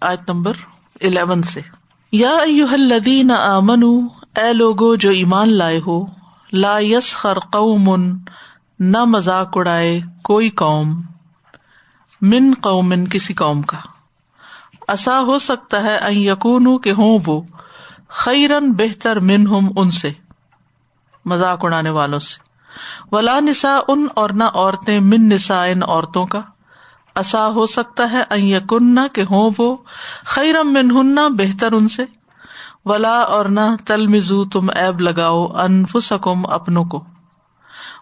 آیت number eleven سے۔ یا الذین آمنو، اے لوگو جو ایمان لائے ہو، لا یس خر قوم نہ مذاق اڑائے کوئی قوم من قومن کسی قوم کا۔ ایسا ہو سکتا ہے یقون کہ ہوں وہ خیرن بہتر من ہم ان سے، مذاق اڑانے والوں سے۔ ولا نسا ان اور نہ عورتیں، من نسا ان عورتوں کا۔ ایسا ہو سکتا ہے یقن کہ ہوں وہ خیرم من بہتر ان سے۔ ولا اور نہ تل مزو تم ایب لگاؤ انفسکم اپنوں کو۔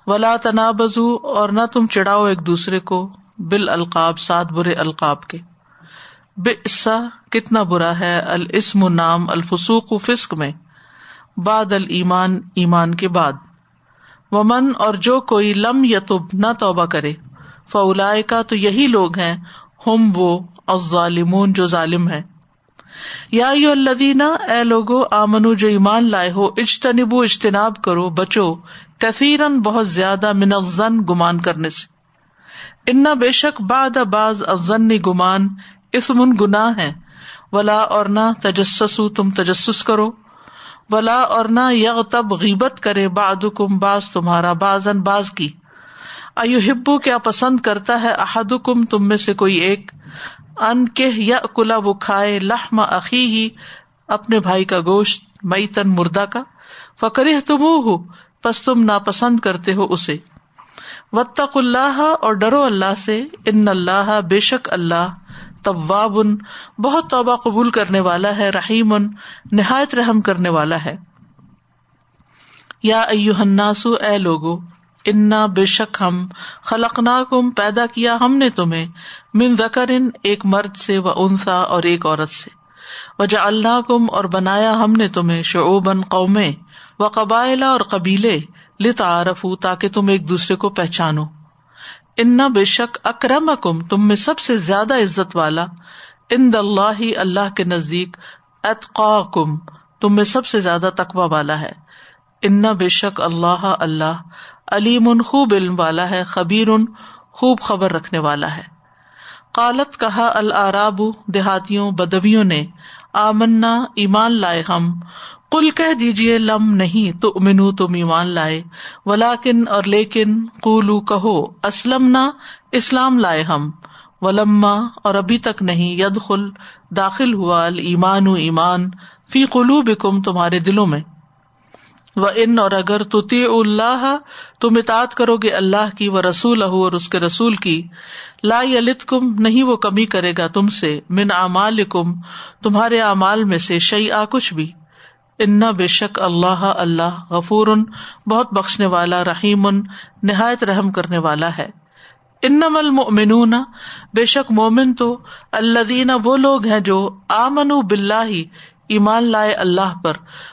ولا تنا بزو اور نہ تم چڑھاؤ ایک دوسرے کو بال القاب سات برے القاب کے۔ بسا کتنا برا ہے السم نام الفسوق فسق میں۔ باد المان ایمان کے بعد۔ ومن اور جو کوئی لم یتب نہ توبہ کرے۔ فولا کا تو یہی لوگ ہیں، ہم وہ ظالمون جو ظالم ہے یا یو الدینہ اے لوگو، آمنو، جو ایمان لائے ہو، اجتنبو، اجتناب کرو، بچو کثیرن بہت زیادہ منزن گمان کرنے سے۔ انا بے شک باد باز افزن گمان اسمن گنا ہے ولا اور نہ تجسس تم تجسس کرو۔ ولا اور نہ یغ تب غیبت کرے باد کم باز تمہارا بازن باز کی۔ ایو ہبو کیا پسند کرتا ہے احد کم تم میں سے کوئی ایک؟ ان کے یا کلا وہ کھائے لہم عقی ہی اپنے بھائی کا گوشت مئی تن مردہ کا۔ فکر تم ہو پس تم ناپسند کرتے ہو اسے۔ وطق اللہ اور ڈرو اللہ سے۔ ان اللہ، بے شک اللہ طواب بہت توبہ قبول کرنے والا ہے، رحیم، نہایت رحم کرنے والا ہے۔ یا الناس، اے لوگو انا بے شک ہم خلق کم پیدا کیا ہم نے تمہیں من ذکر ایک مرد سے و انسا اور ایک عورت سے۔ وجا اللہ کم اور بنایا ہم نے تمہیں شعوبن قومیں و قبائل اور قبیلے لتعارف تاکہ تم ایک دوسرے کو پہچانو۔ انا بے شک اکرم کم تم میں سب سے زیادہ عزت والا۔ ان اللہ اللہ کے نزدیک اتقا کم تم میں سب سے زیادہ تقوا والا ہے۔ انا بے شک اللہ اللہ علیم ان خوب علم والا ہے، خبیر ان خوب خبر رکھنے والا ہے۔ قالت کہا، العراب، دیہاتیوں، بدویوں نے، آمنا، ایمان لائے ہم۔ کل کہہ دیجیے لم نہیں تو امنو تم ایمان لائے۔ ولاکن اور لیکن کولو کہو اسلم نہ اسلام لائے ہم۔ ولما، اور ابھی تک نہیں ید خل داخل ہوا ایمان ایمان، فی قلوبکم، تمہارے دلوں میں۔ و ان اور اگر تو اللہ تم اطاط کرو گے اللہ کی وہ رسول اور اس کے رسول کی، لا یلت کم نہیں وہ کمی کرے گا تم سے، من امال کم تمہارے اعمال میں سے شعی آ کچھ بھی۔ ان بے شک اللہ اللہ غفور، بہت بخشنے والا، رحیم، نہایت رحم کرنے والا ہے۔ ان المؤمنون، بے شک مومن تو اللہ وہ لوگ ہیں جو آمن بلّہ ایمان لائے اللہ پر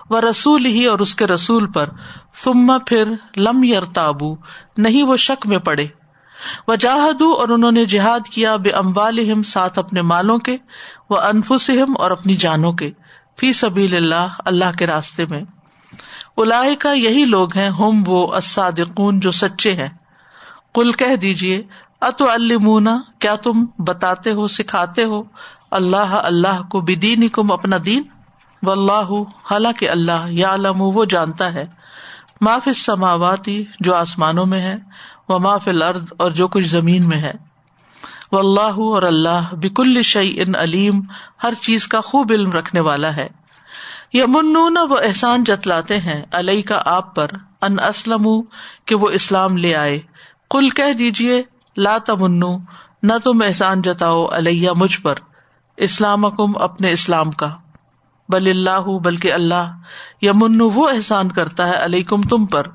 و رسول ہی اور اس کے رسول پر سما پھر لم یر تابو نہیں وہ شک میں پڑے۔ وہ جاہدو اور انہوں نے جہاد کیا بے اموال ساتھ اپنے مالوں کے وہ انفسم اور اپنی جانوں کے۔ فی سبیل اللہ اللہ کے راستے میں۔ الا کا یہی لوگ ہیں ہوم وہ اسادقون جو سچے ہیں۔ کل کہہ دیجیے ات المنا کیا تم بتاتے ہو، سکھاتے ہو؟ اللہ اللہ کو بدین کم اپنا دین؟ و اللہ حالانکہ اللہ یا علم وہ جانتا ہے۔ معاف سماواتی جو آسمانوں میں ہے وہ معاف الارض، اور جو کچھ زمین میں ہے۔ و اللہ اور اللہ بک الشعی ان علیم، ہر چیز کا خوب علم رکھنے والا ہے۔ یا وہ احسان جتلاتے ہیں علیہ کا آپ پر، ان اسلم کہ وہ اسلام لے آئے۔ کل کہہ دیجیے لا تمنو، نہ تم احسان جتاؤ علیہ مجھ پر اسلام اپنے اسلام کا۔ بل اللہ، بلکہ اللہ یمن وہ احسان کرتا ہے علیہ کم تم پر،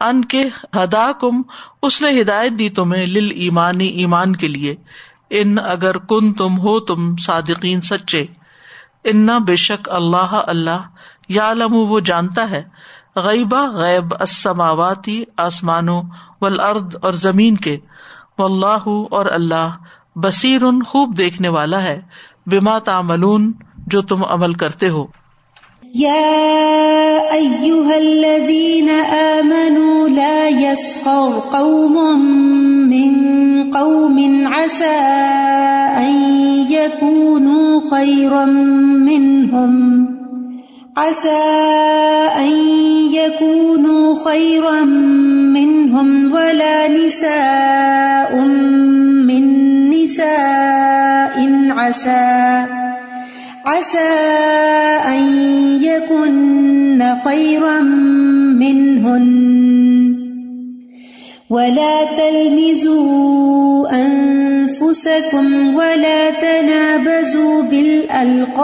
ان کے ہدا کم اس نے ہدایت دی تمہیں لل ایمانی، ایمان کے لیے۔ ان اگر کن تم ہو تم صادقین سچے۔ ان بے شک اللہ اللہ یا علم وہ جانتا ہے۔ غیبا غیب اسماواتی آسمانوں ولاد اور زمین کے۔ و اللہ اور اللہ بصیر، خوب دیکھنے والا ہے۔ بما تعملون جو تم عمل کرتے ہو۔ يا أيها الذين آمنوا لا يسخر قوم من قوم عسى أن يكونوا خيرا منهم عسى أن يكونوا خيرا منهم ولا نساء من نساء عسى عسى أن يكن خيرا منهن. ولا تلمزوا أنفسكم ولا تنابزوا بالألقاب.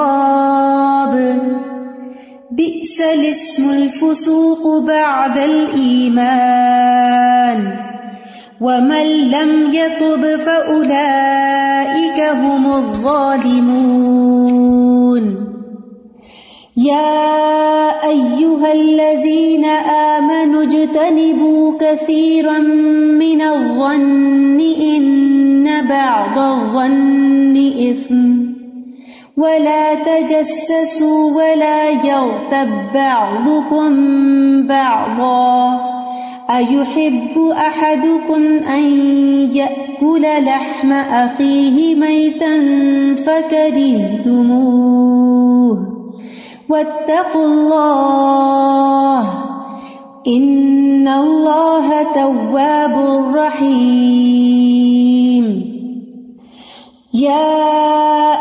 بئس الاسم الفسوق بعد الإيمان. ومن لم يطب فأولئك هم الظالمون. يا أيها الذين آمنوا اجتنبوا كثيرا من الظن إن بعض الظن إثم ولا تجسسوا ولا يغتب بعضكم بعضا أيحب أحدكم أن يأكل لحم أخيه ميتا فكرهتموه واتقوا الله. إن الله تواب رحيم. يا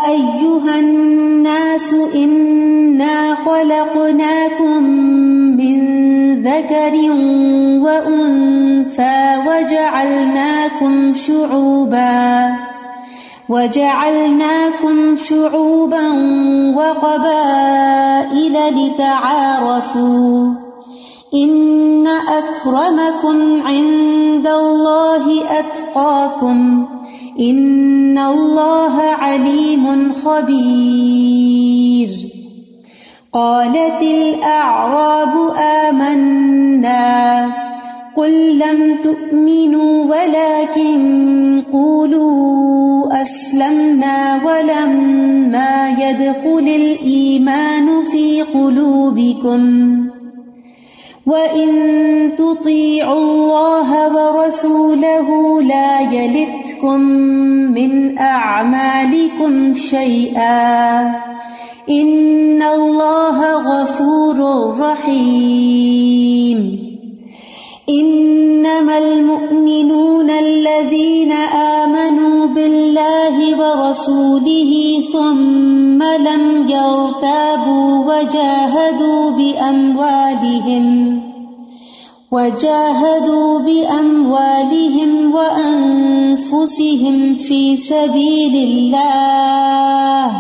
أيها الناس، إنا خلقناكم من ذكر وأنثى وجعلناكم شعوبا. وجعلناكم شعوبا وقبائل لتعارفوا إن أكرمكم عند الله أتقاكم ان اللہ علیم خبیر قالت الاعراب آمنا قل لم تؤمنوا ولكن قولوا يدخل الايمان في قلوبكم وَإِن تُطِيعُوا اللَّهَ وَرَسُولَهُ لَا يَلِتْكُم مِّنْ أَعْمَالِكُمْ شَيْئًا إِنَّ اللَّهَ غَفُورٌ رَّحِيمٌ إِنَّمَا الْمُؤْمِنُونَ الَّذِينَ آمَنُوا بِاللَّهِ وَرَسُولِهِ ثُمَّ لَمْ يَرْتَابُوا وَجَاهَدُوا بِأَمْوَالِهِمْ، وجاهدوا بأموالهم وأنفسهم في سبيل الله.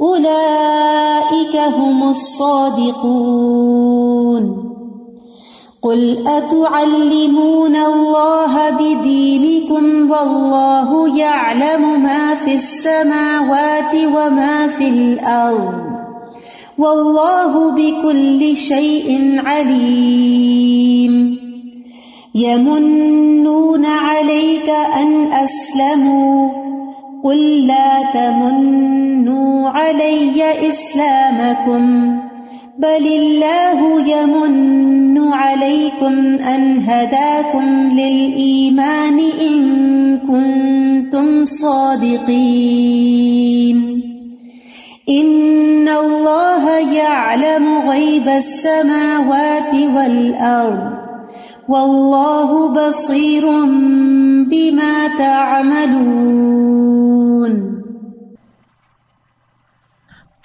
أولئك هم الصادقون. قل أتعلمون الله بدينكم والله يعلم ما في السماوات وما في الأرض والله بكل شيء عليم يمنون عليك أن أسلموا قل لا تمنوا علي إسلامكم بل الله يمن عليكم أن هداكم للإيمان إن كنتم صادقين إن الله يعلم غيب السماوات والأرض والله بصير بما تعملون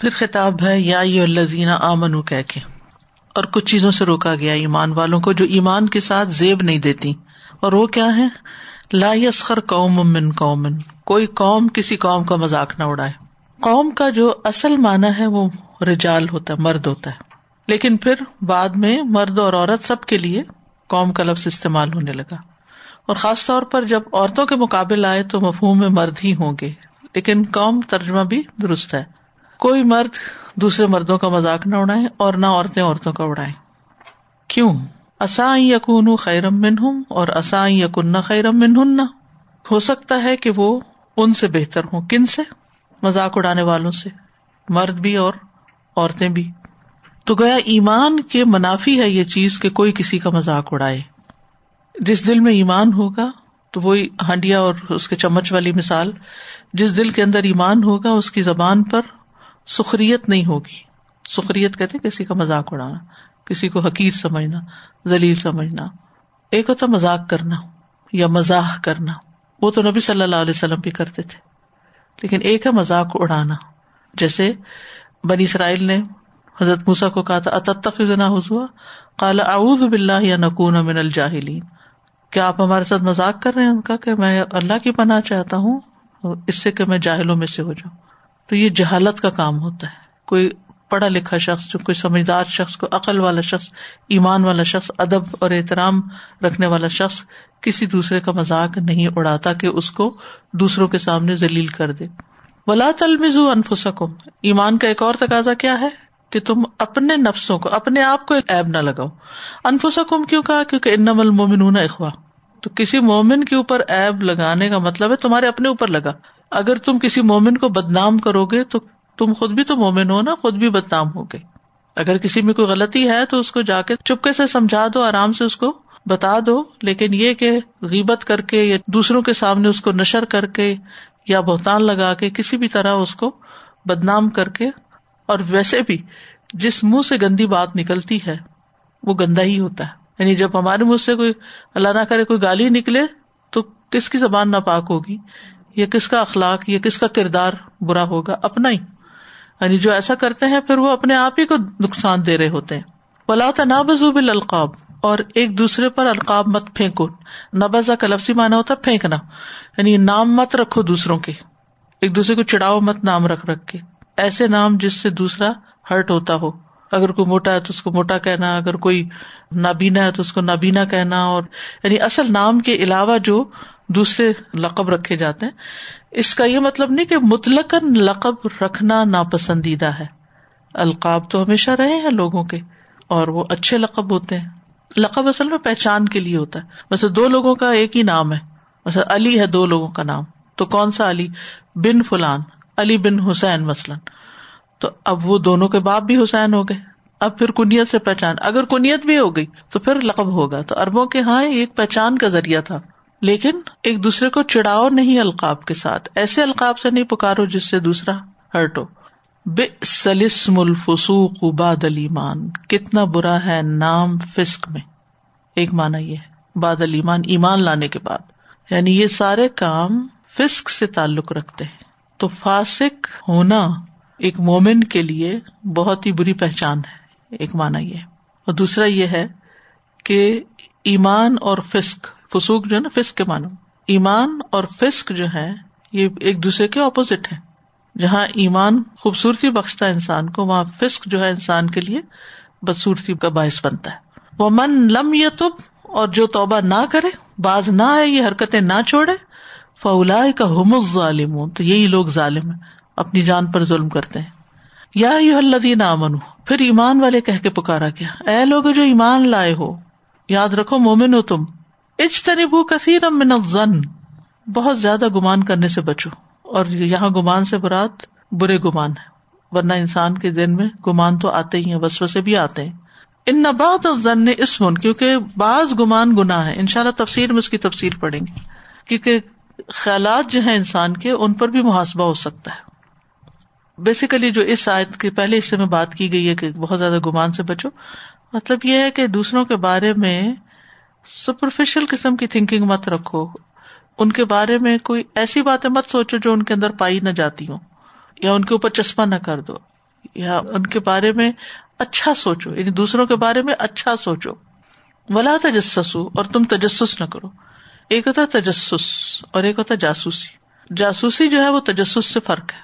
پھر خطاب ہے، یا الزین آمن کہہ کے۔ اور کچھ چیزوں سے روکا گیا ایمان والوں کو جو ایمان کے ساتھ زیب نہیں دیتی۔ اور وہ کیا ہے لا یسخر قوم من قومن کوئی قوم کسی قوم کا مذاق نہ اڑائے۔ قوم کا جو اصل معنی ہے، وہ رجال ہوتا ہے، مرد ہوتا ہے۔ لیکن پھر بعد میں مرد اور عورت سب کے لیے قوم کا لفظ استعمال ہونے لگا۔ اور خاص طور پر جب عورتوں کے مقابل آئے تو مفہوم میں مرد ہی ہوں گے۔ لیکن قوم ترجمہ بھی درست ہے۔ کوئی مرد دوسرے مردوں کا مذاق نہ اڑائے اور نہ عورتیں عورتوں کا اڑائے۔ کیوں؟ اصا یقون خیرم من ہوں اور اصا یقن خیرم من ہن ہو سکتا ہے کہ وہ ان سے بہتر ہوں۔ کن سے؟ مذاق اڑانے والوں سے۔ مرد بھی اور عورتیں بھی۔ تو گیا ایمان کے منافی ہے یہ چیز کہ کوئی کسی کا مذاق اڑائے۔ جس دل میں ایمان ہوگا تو وہی ہانڈیا اور اس کے چمچ والی مثال۔ جس دل کے اندر ایمان ہوگا اس کی زبان پر سخریت نہیں ہوگی۔ سخریت کہتے کسی کا مذاق اڑانا، کسی کو حقیر سمجھنا، ذلیل سمجھنا، ایک ہوتا مذاق کرنا یا مزاح کرنا۔ وہ تو نبی صلی اللہ علیہ وسلم بھی کرتے تھے۔ لیکن ایک ہے مذاق اڑانا۔ جیسے بنی اسرائیل نے حضرت موسا کو کہا تھا اتنا حضوا؟ کالا اعوذ باللہ یا نقون من الجاہلین. کیا آپ ہمارے ساتھ مذاق کر رہے ہیں؟ ان کا کہ میں اللہ کی پناہ چاہتا ہوں، اس سے کہ میں جاہلوں میں سے ہو جاؤں۔ تو یہ جہالت کا کام ہوتا ہے۔ کوئی پڑھا لکھا شخص جو کوئی سمجھدار شخص کو عقل والا شخص، ایمان والا شخص، ادب اور احترام رکھنے والا شخص کسی دوسرے کا مذاق نہیں اڑاتا کہ اس کو دوسروں کے سامنے ذلیل کر دے۔ ولا تلمز انفسکم ایمان کا ایک اور تقاضا کیا ہے؟ کہ تم اپنے نفسوں کو، اپنے آپ کو ایب نہ لگاؤ۔ انفسکم کیوں کہا؟ کیونکہ انم المومنون اخوا تو کسی مومن کے اوپر ایب لگانے کا مطلب ہے تمہارے اپنے اوپر لگا۔ اگر تم کسی مومن کو بدنام کرو گے تو تم خود بھی تو مومن ہو نا، خود بھی بدنام ہو گئے اگر کسی میں کوئی غلطی ہے تو اس کو جا کے چپکے سے سمجھا دو، آرام سے اس کو بتا دو۔ لیکن یہ کہ غیبت کر کے یا دوسروں کے سامنے اس کو نشر کر کے یا بہتان لگا کے کسی بھی طرح اس کو بدنام کر کے، اور ویسے بھی جس منہ سے گندی بات نکلتی ہے، وہ گندا ہی ہوتا ہے۔ یعنی جب ہمارے منہ سے کوئی اللہ نہ کرے، کوئی گالی نکلے تو کس کی زبان ناپاک ہوگی؟ یا کس کا اخلاق یا کس کا کردار برا ہوگا؟ اپنا ہی۔ یعنی جو ایسا کرتے ہیں، پھر وہ اپنے آپ ہی کو نقصان دے رہے ہوتے ہیں۔ بلا تنابزو بال القاب اور ایک دوسرے پر القاب مت پھینکو۔ نبزا کا لفظی مانا ہوتا پھینکنا۔ یعنی نام مت رکھو دوسروں کے۔ ایک دوسرے کو چڑھاؤ مت، نام رکھ رکھ کے۔ ایسے نام جس سے دوسرا ہرٹ ہوتا ہو۔ اگر کوئی موٹا ہے تو اس کو موٹا کہنا، اگر کوئی نابینا ہے تو اس کو نابینا کہنا۔ اور یعنی اصل نام کے علاوہ جو دوسرے لقب رکھے جاتے ہیں۔ اس کا یہ مطلب نہیں کہ مطلق لقب رکھنا ناپسندیدہ ہے۔ القاب تو ہمیشہ رہے ہیں لوگوں کے، اور وہ اچھے لقب ہوتے ہیں۔ لقب اصل میں پہچان کے لیے ہوتا ہے۔ ویسے دو لوگوں کا ایک ہی نام ہے۔ ویسے علی ہے دو لوگوں کا نام۔ تو کون سا علی؟ بن فلان۔ علی بن حسین مثلاً۔ تو اب وہ دونوں کے باپ بھی حسین ہو گئے۔ اب پھر کنیت سے پہچان۔ اگر کنیت بھی ہو گئی تو پھر لقب ہوگا۔ تو اربوں کے ہاں ایک پہچان کا ذریعہ تھا۔ لیکن ایک دوسرے کو چڑھاؤ نہیں القاب کے ساتھ۔ ایسے القاب سے نہیں پکارو جس سے دوسرا ہرٹ ہو بے سلسم الفسوق بادل ایمان کتنا برا ہے نام فسک میں۔ ایک مانا یہ ہے بادل ایمان ایمان لانے کے بعد۔ یعنی یہ سارے کام فسک سے تعلق رکھتے ہیں۔ تو فاسک ہونا ایک مومن کے لیے بہت ہی بری پہچان ہے۔ ایک مانا یہ اور دوسرا یہ ہے کہ ایمان اور فسک فسوک جو ہے نا فسک کے مانو ایمان اور فسک جو ہے، یہ ایک دوسرے کے اپوزٹ ہے جہاں ایمان خوبصورتی بخشتا ہے انسان کو، وہاں فسک جو ہے انسان کے لیے بدسورتی کا باعث بنتا ہے۔ وہ من لم یتب اور جو توبہ نہ کرے، باز نہ آئے، یہ حرکتیں نہ چھوڑے فولا کا ہم ظالم تو یہی لوگ ظالم ہے اپنی جان پر ظلم کرتے ہیں۔ یا یو الدین امن پھر ایمان والے کہہ کے پکارا کیا اے لوگ جو ایمان لائے ہو، یاد رکھو مومن ہو تم۔ اجتنبو کثیر من الظن، بہت زیادہ گمان کرنے سے بچو، اور یہاں گمان سے برات برے گمان ہے، ورنہ انسان کے دن میں گمان تو آتے ہی ہیں وسو سے بھی آتے ہیں۔ ان نبات ضن اسمن، کیونکہ بعض گمان گنا ہے ان شاء اللہ تفصیل میں اس کی تفصیل پڑیں گے۔ کیونکہ خیالات جو ہے انسان کے، ان پر بھی محاسبہ ہو سکتا ہے۔ بیسیکلی جو اس آیت کے پہلے حصے میں بات کی گئی ہے کہ بہت زیادہ گمان سے بچو مطلب یہ ہے کہ دوسروں کے بارے میں سپرفیشل قسم کی تھنکنگ مت رکھو۔ ان کے بارے میں کوئی ایسی باتیں مت سوچو جو ان کے اندر پائی نہ جاتی ہوں، یا ان کے اوپر چشمہ نہ کر دو، یا ان کے بارے میں اچھا سوچو یعنی دوسروں کے بارے میں اچھا سوچو۔ ولا تجسس اور تم تجسس نہ کرو۔ ایک ہوتا تجسس اور ایک ہوتا جاسوسی۔ جاسوسی جو ہے وہ تجسس سے فرق ہے۔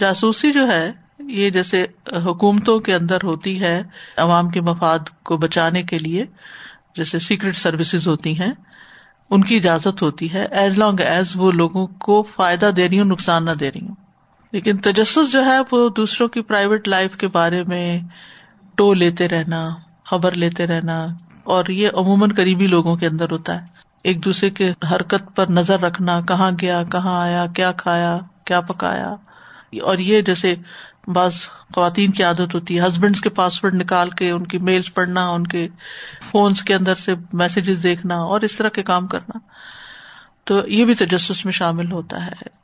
جاسوسی جو ہے، یہ جیسے حکومتوں کے اندر ہوتی ہے عوام کے مفاد کو بچانے کے لیے۔ جیسے سیکرٹ سروسز ہوتی ہیں، ان کی اجازت ہوتی ہے ایز لانگ ایز وہ لوگوں کو فائدہ دے رہی ہوں، نقصان نہ دے رہی ہوں۔ لیکن تجسس جو ہے، وہ دوسروں کی پرائیویٹ لائف کے بارے میں ٹو لیتے رہنا، خبر لیتے رہنا، اور یہ عموماً قریبی لوگوں کے اندر ہوتا ہے۔ ایک دوسرے کے حرکت پر نظر رکھنا، کہاں گیا، کہاں آیا، کیا کھایا، کیا پکایا۔ اور یہ جیسے بعض خواتین کی عادت ہوتی ہے۔ ہسبینڈ کے پاسورڈ نکال کے ان کی میلس پڑھنا، ان کے فونس کے اندر سے میسجز دیکھنا اور اس طرح کے کام کرنا۔ تو یہ بھی تجسس میں شامل ہوتا ہے۔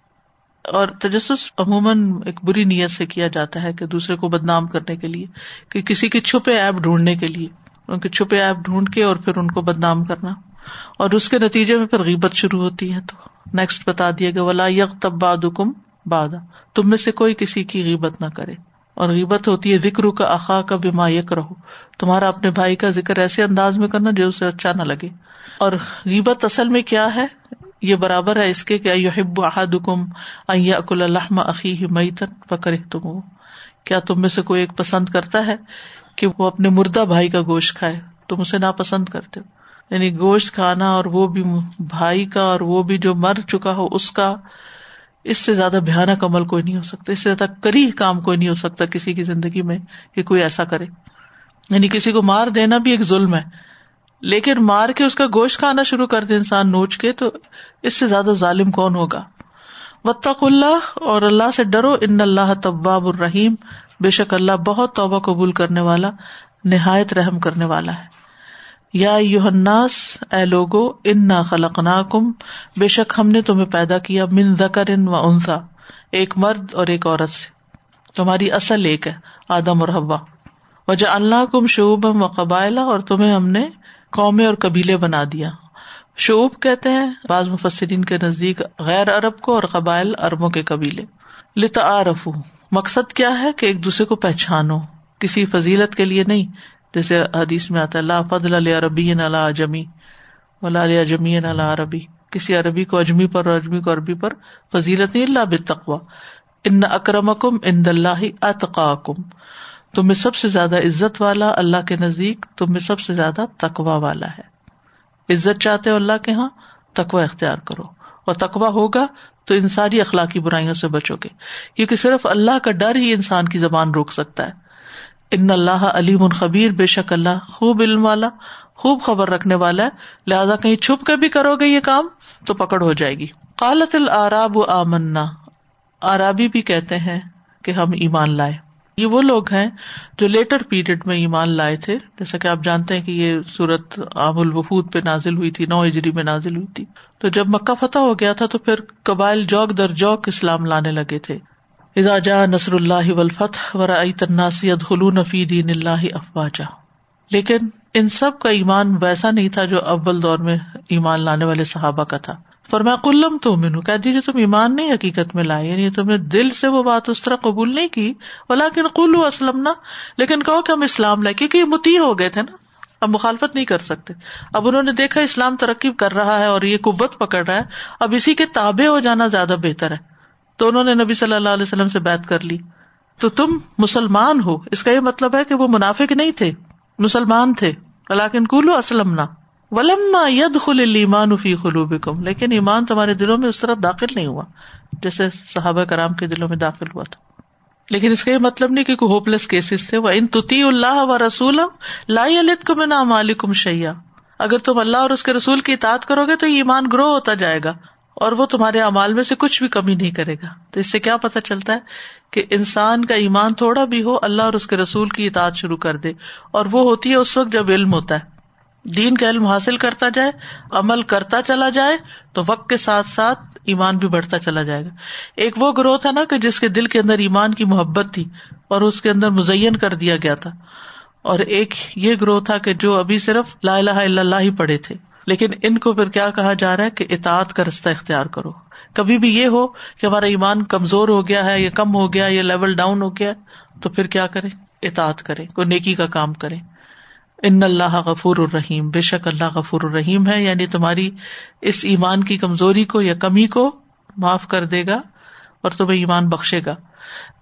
اور تجسس عموماً ایک بری نیت سے کیا جاتا ہے کہ دوسرے کو بدنام کرنے کے لیے، کہ کسی کے چھپے ایپ ڈھونڈنے کے لیے۔ ان کے چھپے ایپ ڈھونڈ کے اور پھر ان کو بدنام کرنا۔ اور اس کے نتیجے میں پھر غیبت شروع ہوتی ہے تو نیکسٹ بتا دیا گیا، ولا یق تب حکم بادا تم میں سے کوئی کسی کی غیبت نہ کرے۔ اور غیبت ہوتی ہے ذکر کا اخا کا بیما یک رہو تمہارا اپنے بھائی کا ذکر ایسے انداز میں کرنا جو اسے اچھا نہ لگے۔ اور غیبت اصل میں کیا ہے؟ یہ برابر ہے اس کے کہ یحب احدکم ان یاکل اللحم اخیہ میتا فکرہتم کیا تم میں سے کوئی ایک پسند کرتا ہے کہ وہ اپنے مردہ بھائی کا گوشت کھائے؟ تم اسے ناپسند کرتے ہو۔ یعنی گوشت کھانا اور وہ بھی بھائی کا اور وہ بھی جو مر چکا ہو اس کا اس سے زیادہ بھیانک عمل کوئی نہیں ہو سکتا، اس سے زیادہ کری کام کوئی نہیں ہو سکتا کسی کی زندگی میں کہ کوئی ایسا کرے۔ یعنی کسی کو مار دینا بھی ایک ظلم ہے۔ لیکن مار کے اس کا گوشت کھانا شروع کر دے انسان نوچ کے، تو اس سے زیادہ ظالم کون ہوگا؟ وطق اللہ اور اللہ سے ڈرو، ان اللہ طباب الرحیم۔ بے شک اللہ بہت توبہ قبول کرنے والا، نہایت رحم کرنے والا ہے۔ یا یوحناس اے لوگو ان نہ خلق کم بے شک ہم نے تمہیں پیدا کیا من ذکر ان و انسا ایک مرد اور ایک عورت سے۔ تمہاری اصل ایک ہے، آدم اور حوا۔ وجہ اللہ کم شعب و قبائلہ اور تمہیں ہم نے قومیں اور قبیلے بنا دیا۔ شعب کہتے ہیں، بعض مفسرین کے نزدیک غیر ارب کو اور قبائل اربوں کے قبیلے۔ لتا مقصد کیا ہے؟ کہ ایک دوسرے کو پہچانو۔ کسی فضیلت کے لیے نہیں۔ جیسے حدیث میں آتا اللہ فضل علیہ عربی اللہ اجمی ولا علیہ اجمی اللہ عربی۔ کسی عربی کو اجمی پر اور اجمی کو عربی پر فضیلت نہیں اللہ بتقوا ان اکرم کم ان دلہ اتقاکم۔ تم میں سب سے زیادہ عزت والا اللہ کے نزدیک، تم میں سب سے زیادہ تقوا والا ہے۔ عزت چاہتے ہو اللہ کے یہاں تقوا اختیار کرو۔ اور تقوا ہوگا تو ان ساری اخلاقی برائیوں سے بچو گے۔ کیونکہ صرف اللہ کا ڈر ہی انسان کی زبان روک سکتا ہے۔ ان اللہ علیم الخبیر بے شک اللہ خوب علم والا، خوب خبر رکھنے والا ہے۔ لہٰذا کہیں چھپ کے بھی کرو گے یہ کام تو پکڑ ہو جائے گی۔ قالت العراب آمنا۔ آرابی بھی کہتے ہیں کہ ہم ایمان لائے۔ یہ وہ لوگ ہیں جو لیٹر پیریڈ میں ایمان لائے تھے۔ جیسا کہ آپ جانتے ہیں کہ یہ سورت عام الوفود پہ نازل ہوئی تھی، نو اجری میں نازل ہوئی تھی۔ تو جب مکہ فتح ہو گیا تھا تو پھر قبائل جوک در جوک اسلام لانے لگے تھے۔ جا نصر اللہ ولفت ورا تناسی خلون فی دین اللہ افواجا۔ لیکن ان سب کا ایمان ویسا نہیں تھا جو اول دور میں ایمان لانے والے صحابہ کا تھا۔ فرما کلم تو مینو کہہ دیجیے تم ایمان نہیں حقیقت میں لائے۔ یعنی تم نے دل سے وہ بات اس طرح قبول نہیں کی۔ بلاکن کلو اسلم نا لیکن کہو کہ ہم اسلام لائے۔ کیونکہ یہ متی ہو گئے تھے نا۔ اب مخالفت نہیں کر سکتے۔ اب انہوں نے دیکھا اسلام ترقی کر رہا ہے اور یہ قوت پکڑ رہا ہے۔ اب اسی کے تابے ہو جانا زیادہ بہتر ہے۔ تو انہوں نے نبی صلی اللہ علیہ وسلم سے بات کر لی۔ تو تم مسلمان ہو۔ اس کا یہ مطلب ہے کہ وہ منافق نہیں تھے۔ مسلمان تھے۔ لیکن کولو اسلم نہ ولما ید خل ایمان فی خلوب کم لیکن ایمان تمہارے دلوں میں اس طرح داخل نہیں ہوا۔ جیسے صحابہ کرام کے دلوں میں داخل ہوا تھا۔ لیکن اس کا یہ مطلب نہیں کہ کوئی ہوپ لیس کیسز تھے۔ وہ ان تتی اللہ و رسول لائی علیت کو میں نام علیکم شیا اگر تم اللہ اور اس کے رسول کی اطاعت کرو گے تو یہ ایمان گرو ہوتا جائے گا۔ اور وہ تمہارے امال میں سے کچھ بھی کمی نہیں کرے گا۔ تو اس سے کیا پتا چلتا ہے کہ انسان کا ایمان تھوڑا بھی ہو، اللہ اور اس کے رسول کی اطاعت شروع کر دے۔ اور وہ ہوتی ہے اس وقت جب علم ہوتا ہے۔ دین کا علم حاصل کرتا جائے، عمل کرتا چلا جائے، تو وقت کے ساتھ ساتھ ایمان بھی بڑھتا چلا جائے گا۔ ایک وہ گروہ تھا نا کہ جس کے دل کے اندر ایمان کی محبت تھی اور اس کے اندر مزین کر دیا گیا تھا۔ اور ایک یہ گروہ تھا کہ جو ابھی صرف لا الہ الا اللہ ہی پڑے تھے۔ لیکن ان کو پھر کیا کہا جا رہا ہے کہ اطاعت کا رستہ اختیار کرو۔ کبھی بھی یہ ہو کہ ہمارا ایمان کمزور ہو گیا ہے یا کم ہو گیا یا لیول ڈاؤن ہو گیا تو پھر کیا کرے اطاعت کرے کوئی نیکی کا کام کرے ان اللہ غفور الرحیم، بے شک اللہ غفور الرحیم ہے یعنی تمہاری اس ایمان کی کمزوری کو یا کمی کو معاف کر دے گا اور تمہیں ایمان بخشے گا۔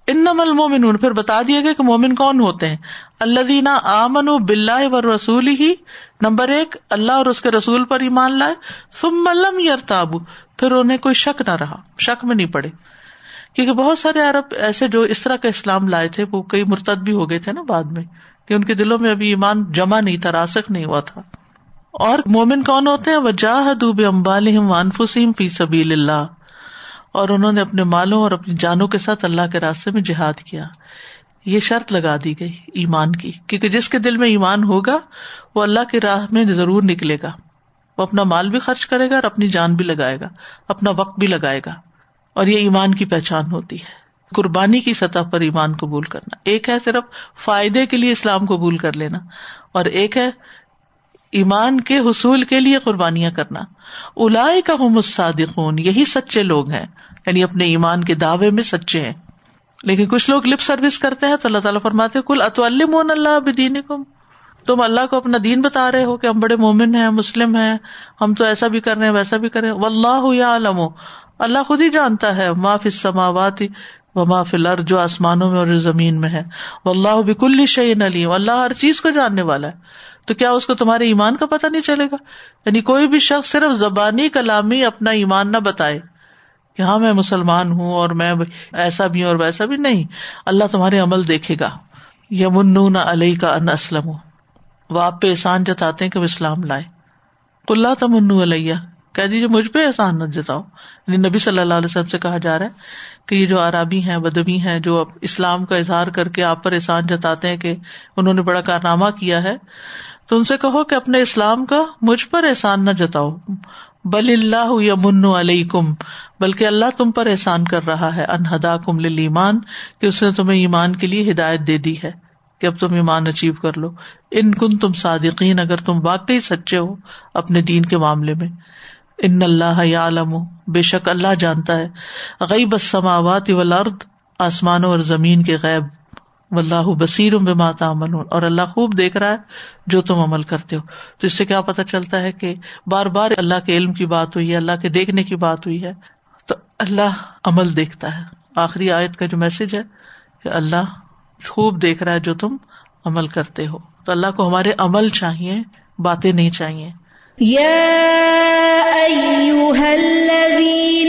ان نمل مومن پھر بتا دیا گیا کہ مومن کون ہوتے ہیں؟ اللہ دینا آمن و بلّہ و رسول ہی نمبر ایک، اللہ اور اس کے رسول پر ایمان لائے سم ملم یار تابو پھر انہیں کوئی شک نہ رہا، شک میں نہیں پڑے۔ کیونکہ بہت سارے عرب ایسے جو اس طرح کا اسلام لائے تھے، وہ کئی مرتد بھی ہو گئے تھے نا بعد میں، کہ ان کے دلوں میں ابھی ایمان جمع نہیں تھا راسک نہیں ہوا تھا۔ اور مومن کون ہوتے ہیں؟ وہ جاہدوب امبال وانفسیم فی سبیل اللہ۔ اور انہوں نے اپنے مالوں اور اپنی جانوں کے ساتھ اللہ کے راستے میں جہاد کیا۔ یہ شرط لگا دی گئی ایمان کی، کیونکہ جس کے دل میں ایمان ہوگا، وہ اللہ کی راہ میں ضرور نکلے گا۔ وہ اپنا مال بھی خرچ کرے گا اور اپنی جان بھی لگائے گا، اپنا وقت بھی لگائے گا۔ اور یہ ایمان کی پہچان ہوتی ہے۔ قربانی کی سطح پر ایمان قبول کرنا۔ ایک ہے صرف فائدے کے لیے اسلام قبول کر لینا، اور ایک ہے ایمان کے حصول کے لیے قربانیاں کرنا۔ الا کا صادقون یہی سچے لوگ ہیں۔ یعنی اپنے ایمان کے دعوے میں سچے ہیں۔ لیکن کچھ لوگ لپ سروس کرتے ہیں تو اللہ تعالیٰ فرماتے کل اطول اللہ بدین تم اللہ کو اپنا دین بتا رہے ہو کہ ہم بڑے مومن ہیں، مسلم ہیں، ہم تو ایسا بھی کر رہے ہیں، ویسا بھی کر رہے ہیں۔ اللہ یا عالم اللہ خود ہی جانتا ہے معاف سماوات و معاف الر جو آسمانوں میں اور زمین میں ہے۔ وہ اللہ بکل شعین علیم۔ اللہ ہر چیز کو جاننے والا ہے۔ تو کیا اس کو تمہارے ایمان کا پتا نہیں چلے گا؟ یعنی کوئی بھی شخص صرف زبانی کلامی اپنا ایمان نہ بتائے کہ ہاں میں مسلمان ہوں اور میں ایسا بھی ہوں اور ویسا بھی نہیں۔ اللہ تمہارے عمل دیکھے گا۔ یمن علیہ کا ان اسلم وہ آپ پہ احسان جتاتے ہیں کہ وہ اسلام لائے۔ تو اللہ تمن علیہ۔ کہہ دیجیے مجھ پہ احسان نہ جتاؤ۔ یعنی نبی صلی اللہ علیہ وسلم سے کہا جا رہا ہے کہ یہ جو عربی ہیں بدبی ہیں، جو اسلام کا اظہار کر کے آپ پر احسان جتاتے ہیں کہ انہوں نے بڑا کارنامہ کیا ہے۔ تو ان سے کہو کہ اپنے اسلام کا مجھ پر احسان نہ جتاؤ۔ بل اللہ یمن علیہ کم بلکہ اللہ تم پر احسان کر رہا ہے۔ انہدا کم لمان کہ اس نے تمہیں ایمان کے لیے ہدایت دے دی ہے، کہ اب تم ایمان اچیو کر لو۔ ان کن تم صادقین، اگر تم واقعی سچے ہو اپنے دین کے معاملے میں۔ ان اللہ یا عالم بے شک اللہ جانتا ہے۔ غیب السماوات والارض، آسمانوں اور زمین کے غیب۔ اللہ بصیر بے ماتا امن اور اللہ خوب دیکھ رہا ہے جو تم عمل کرتے ہو۔ تو اس سے کیا پتا چلتا ہے کہ بار بار اللہ کے علم کی بات ہوئی ہے، اللہ کے دیکھنے کی بات ہوئی ہے۔ تو اللہ عمل دیکھتا ہے۔ آخری آیت کا جو میسج ہے کہ اللہ خوب دیکھ رہا ہے جو تم عمل کرتے ہو۔ تو اللہ کو ہمارے عمل چاہیے، باتیں نہیں چاہیے۔ ولما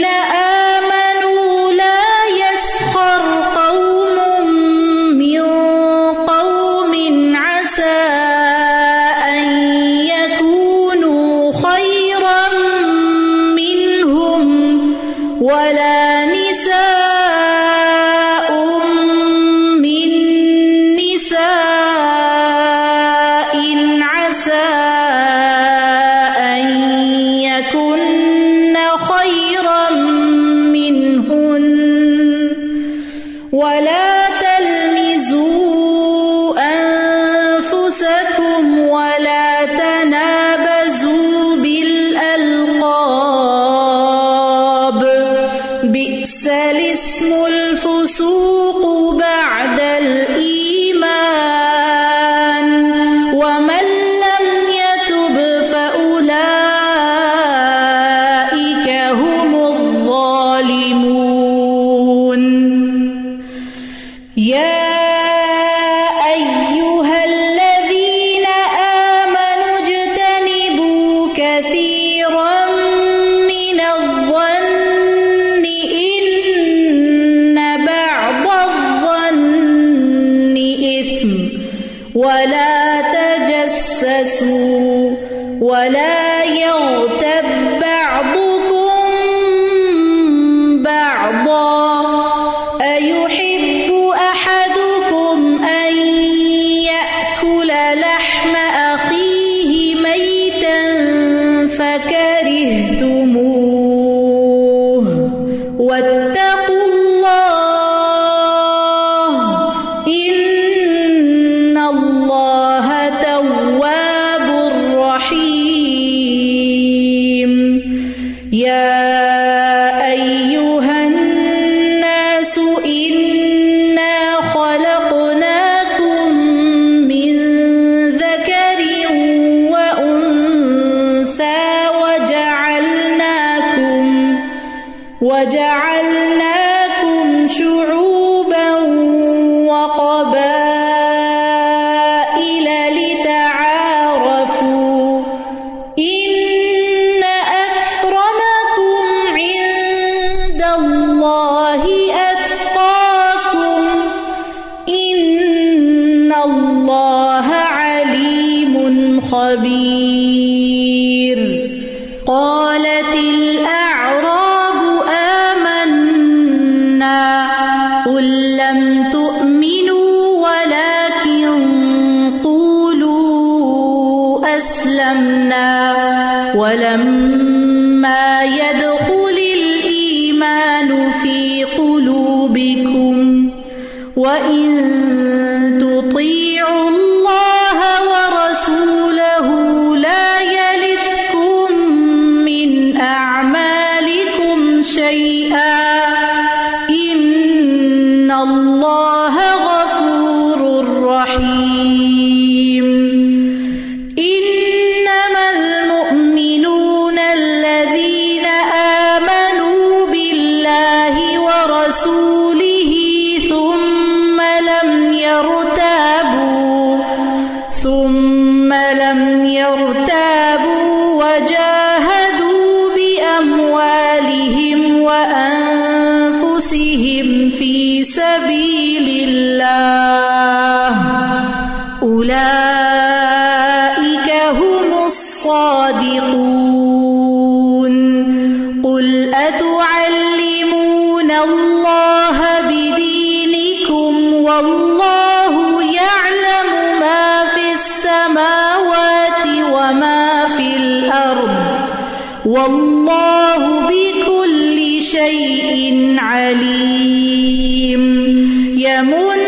يَمُنُّونَ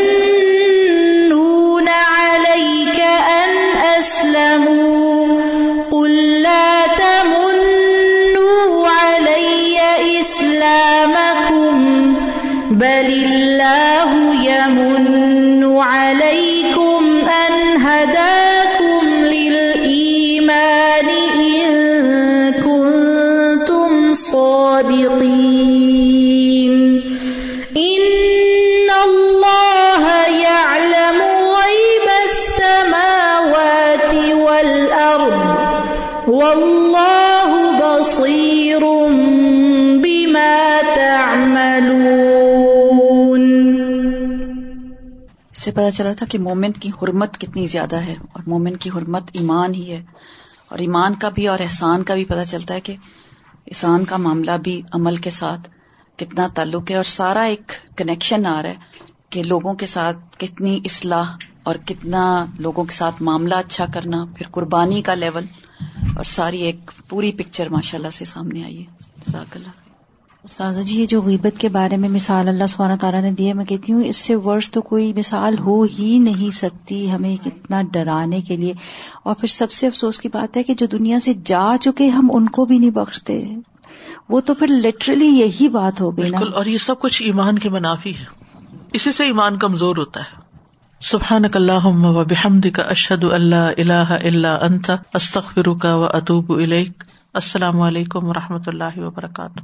پتا چلا تھا کہ مومن کی حرمت کتنی زیادہ ہے اور مومن کی حرمت ایمان ہی ہے اور ایمان کا بھی اور احسان کا بھی پتا چلتا ہے کہ احسان کا معاملہ بھی عمل کے ساتھ کتنا تعلق ہے اور سارا ایک کنیکشن آ رہا ہے کہ لوگوں کے ساتھ کتنی اصلاح اور کتنا لوگوں کے ساتھ معاملہ اچھا کرنا، پھر قربانی کا لیول اور ساری ایک پوری پکچر ماشاء اللہ سے سامنے آئی ہے۔ اللہ۔ استاذہ جی یہ جو غیبت کے بارے میں مثال اللہ سبحانہ تعالیٰ نے دی ہے، میں کہتی ہوں اس سے ورس تو کوئی مثال ہو ہی نہیں سکتی ہمیں کتنا ڈرانے کے لیے۔ اور پھر سب سے افسوس کی بات ہے کہ جو دنیا سے جا چکے ہم ان کو بھی نہیں بخشتے۔ وہ تو پھر لٹرلی یہی بات ہو گئی بالکل، اور یہ سب کچھ ایمان کے منافی ہے۔ اسی سے ایمان کمزور ہوتا ہے۔ سبحان اللہم و بحمدک اشہد اللہ انت، استغفرک و اتوب الیک۔ السلام علیکم و رحمۃ اللہ وبرکاتہ۔